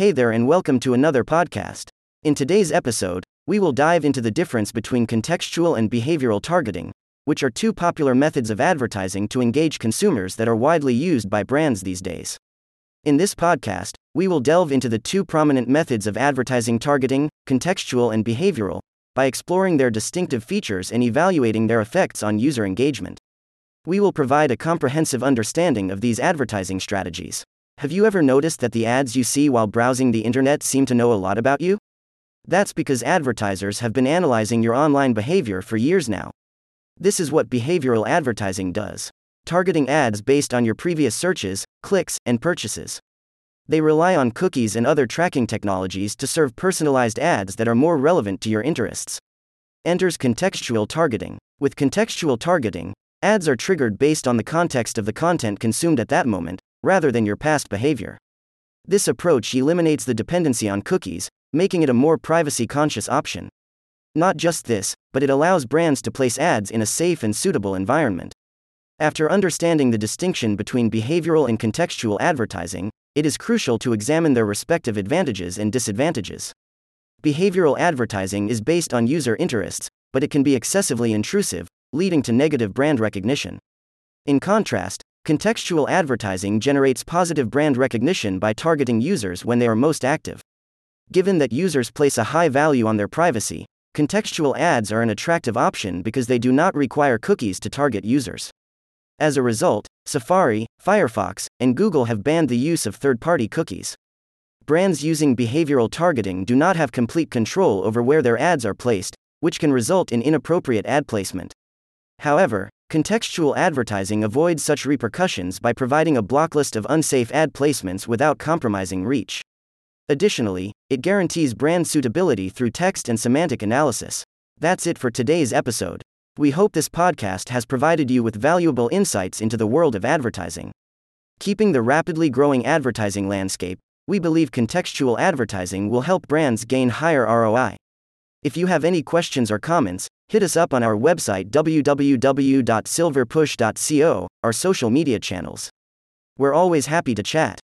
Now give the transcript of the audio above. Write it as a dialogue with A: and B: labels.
A: Hey there, and welcome to another podcast. In today's episode, we will dive into the difference between contextual and behavioral targeting, which are two popular methods of advertising to engage consumers that are widely used by brands these days. In this podcast, we will delve into the two prominent methods of advertising targeting, contextual and behavioral, by exploring their distinctive features and evaluating their effects on user engagement. We will provide a comprehensive understanding of these advertising strategies. Have you ever noticed that the ads you see while browsing the internet seem to know a lot about you? That's because advertisers have been analyzing your online behavior for years now. This is what behavioral advertising does targeting ads based on your previous searches, clicks, and purchases. They rely on cookies and other tracking technologies to serve personalized ads that are more relevant to your interests. Enters contextual targeting. With contextual targeting, ads are triggered based on the context of the content consumed at that moment, rather than your past behavior. This approach eliminates the dependency on cookies, making it a more privacy conscious option. Not just this, but it allows brands to place ads in a safe and suitable environment. After understanding the distinction between behavioral and contextual advertising, it is crucial to examine their respective advantages and disadvantages. Behavioral advertising is based on user interests, but it can be excessively intrusive, leading to negative brand recognition. In contrast, contextual advertising generates positive brand recognition by targeting users when they are most active. Given that users place a high value on their privacy, contextual ads are an attractive option because they do not require cookies to target users. As a result, Safari, Firefox, and Google have banned the use of third party cookies. Brands using behavioral targeting do not have complete control over where their ads are placed, which can result in inappropriate ad placement. However, contextual advertising avoids such repercussions by providing a blocklist of unsafe ad placements without compromising reach. Additionally, it guarantees brand suitability through text and semantic analysis. That's it for today's episode. We hope this podcast has provided you with valuable insights into the world of advertising. Keeping the rapidly growing advertising landscape, we believe contextual advertising will help brands gain higher ROI. If you have any questions or comments, hit us up on our website www.silverpush.co, our social media channels. We're always happy to chat.